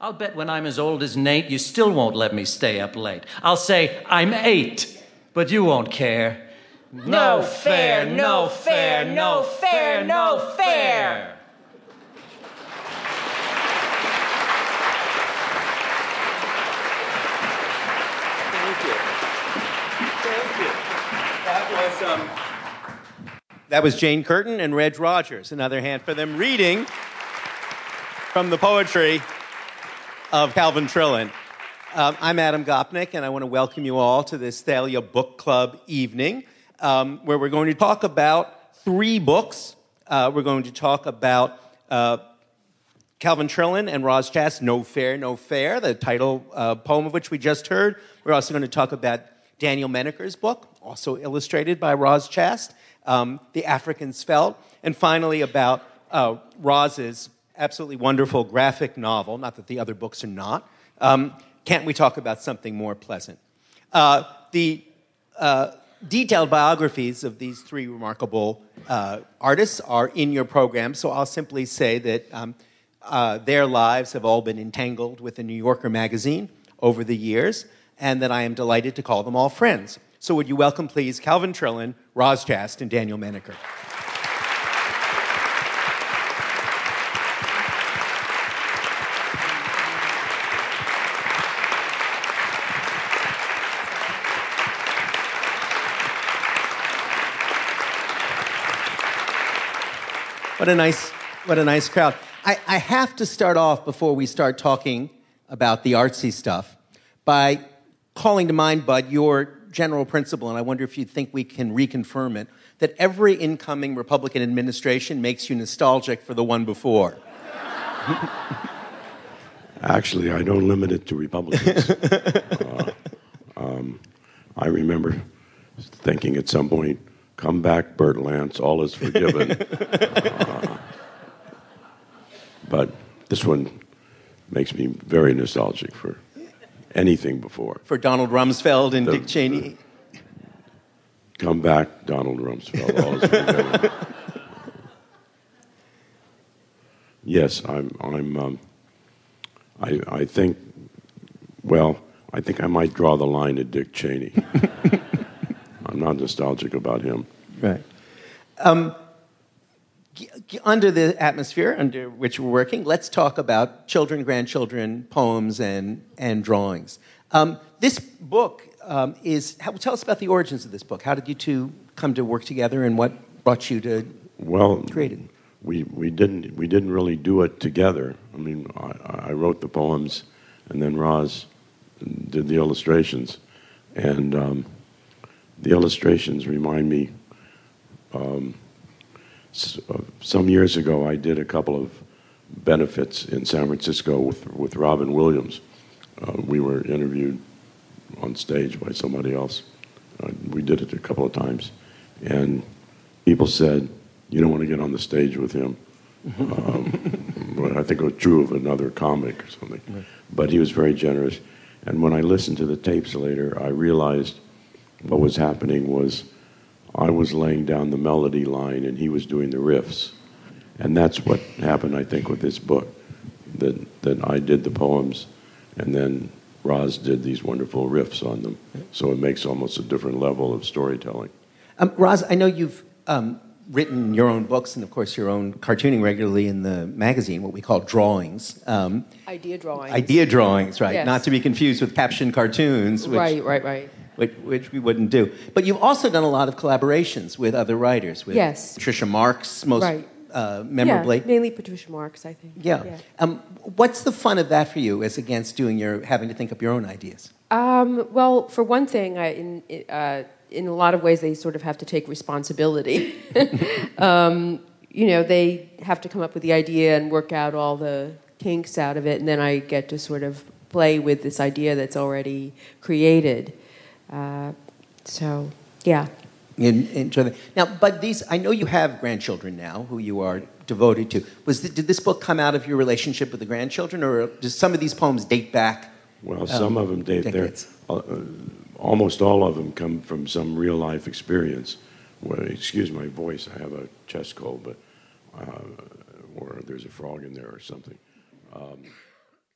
I'll bet when I'm as old as Nate, you still won't let me stay up late. I'll say, I'm eight, but you won't care. No fair, no fair, no fair, no fair. Thank you. Thank you. That was um, that was Jane Curtin and Reg Rogers. Another hand for them reading from the poetry of Calvin Trillin. Um, I'm Adam Gopnik, and I want to welcome you all to this Thalia Book Club evening, um, where we're going to talk about three books. Uh, we're going to talk about uh, Calvin Trillin and Roz Chast, No Fair, No Fair, the title uh, poem of which we just heard. We're also going to talk about Daniel Menaker's book, also illustrated by Roz Chast, um, The African Svelte, and finally about uh, Roz's absolutely wonderful graphic novel, not that the other books are not. Um, can't we talk about something more pleasant? Uh, the uh, detailed biographies of these three remarkable uh, artists are in your program, so I'll simply say that um, uh, their lives have all been entangled with the New Yorker magazine over the years, and that I am delighted to call them all friends. So, would you welcome, please, Calvin Trillin, Roz Chast, and Daniel Menaker? What a nice, what a nice crowd. I, I have to start off before we start talking about the artsy stuff by calling to mind, Bud, your general principle, and I wonder if you think we can reconfirm it, that every incoming Republican administration makes you nostalgic for the one before. Actually, I don't limit it to Republicans. uh, um, I remember thinking at some point, come back, Bert Lance, all is forgiven. uh, but this one makes me very nostalgic for anything before. For Donald Rumsfeld and The- Dick Cheney. Come back, Donald Rumsfeld. All is forgiven. yes, I'm. I'm. Um, I. I think. Well, I think I might draw the line at Dick Cheney. I'm not nostalgic about him. Right. Um, g- g- under the atmosphere under which we're working, let's talk about children, grandchildren, poems, and, and drawings. Um, this book um, is, how, tell us about the origins of this book. How did you two come to work together and what brought you to Well, create it? we we didn't we didn't really do it together. I mean, I, I wrote the poems, and then Roz did the illustrations, and um, the illustrations remind me. Um, uh, some years ago, I did a couple of benefits in San Francisco with with Robin Williams. Uh, we were interviewed on stage by somebody else. Uh, we did it a couple of times, and people said, "You don't want to get on the stage with him." um, well, I think it was true of another comic or something. But he was very generous. And when I listened to the tapes later, I realized what was happening was I was laying down the melody line and he was doing the riffs. And that's what happened, I think, with this book. That, that I did the poems and then Roz did these wonderful riffs on them. So it makes almost a different level of storytelling. Um, Roz, I know you've um, written your own books and, of course, your own cartooning regularly in the magazine, what we call drawings. Um, Idea drawings. idea drawings, right? Yes. Not to be confused with caption cartoons, which, Right, right, right. Which, which we wouldn't do. But you've also done a lot of collaborations with other writers, with Yes. Patricia Marx, most Right. uh, memorably. Yeah, mainly Patricia Marx, I think. Yeah. Um, what's the fun of that for you, as against doing your having to think up your own ideas? Um, well, for one thing, I, in uh, in a lot of ways, they sort of have to take responsibility. um, you know, they have to come up with the idea and work out all the kinks out of it, and then I get to sort of play with this idea that's already created. Uh, so, yeah. In, enjoy. Now, but these, I know you have grandchildren now who you are devoted to. Was the, did this book come out of your relationship with the grandchildren, or does some of these poems date back? Well, some of them date there. decades. Uh, almost all of them come from some real life experience. Well, excuse my voice, I have a chest cold, but uh, or there's a frog in there or something. Um,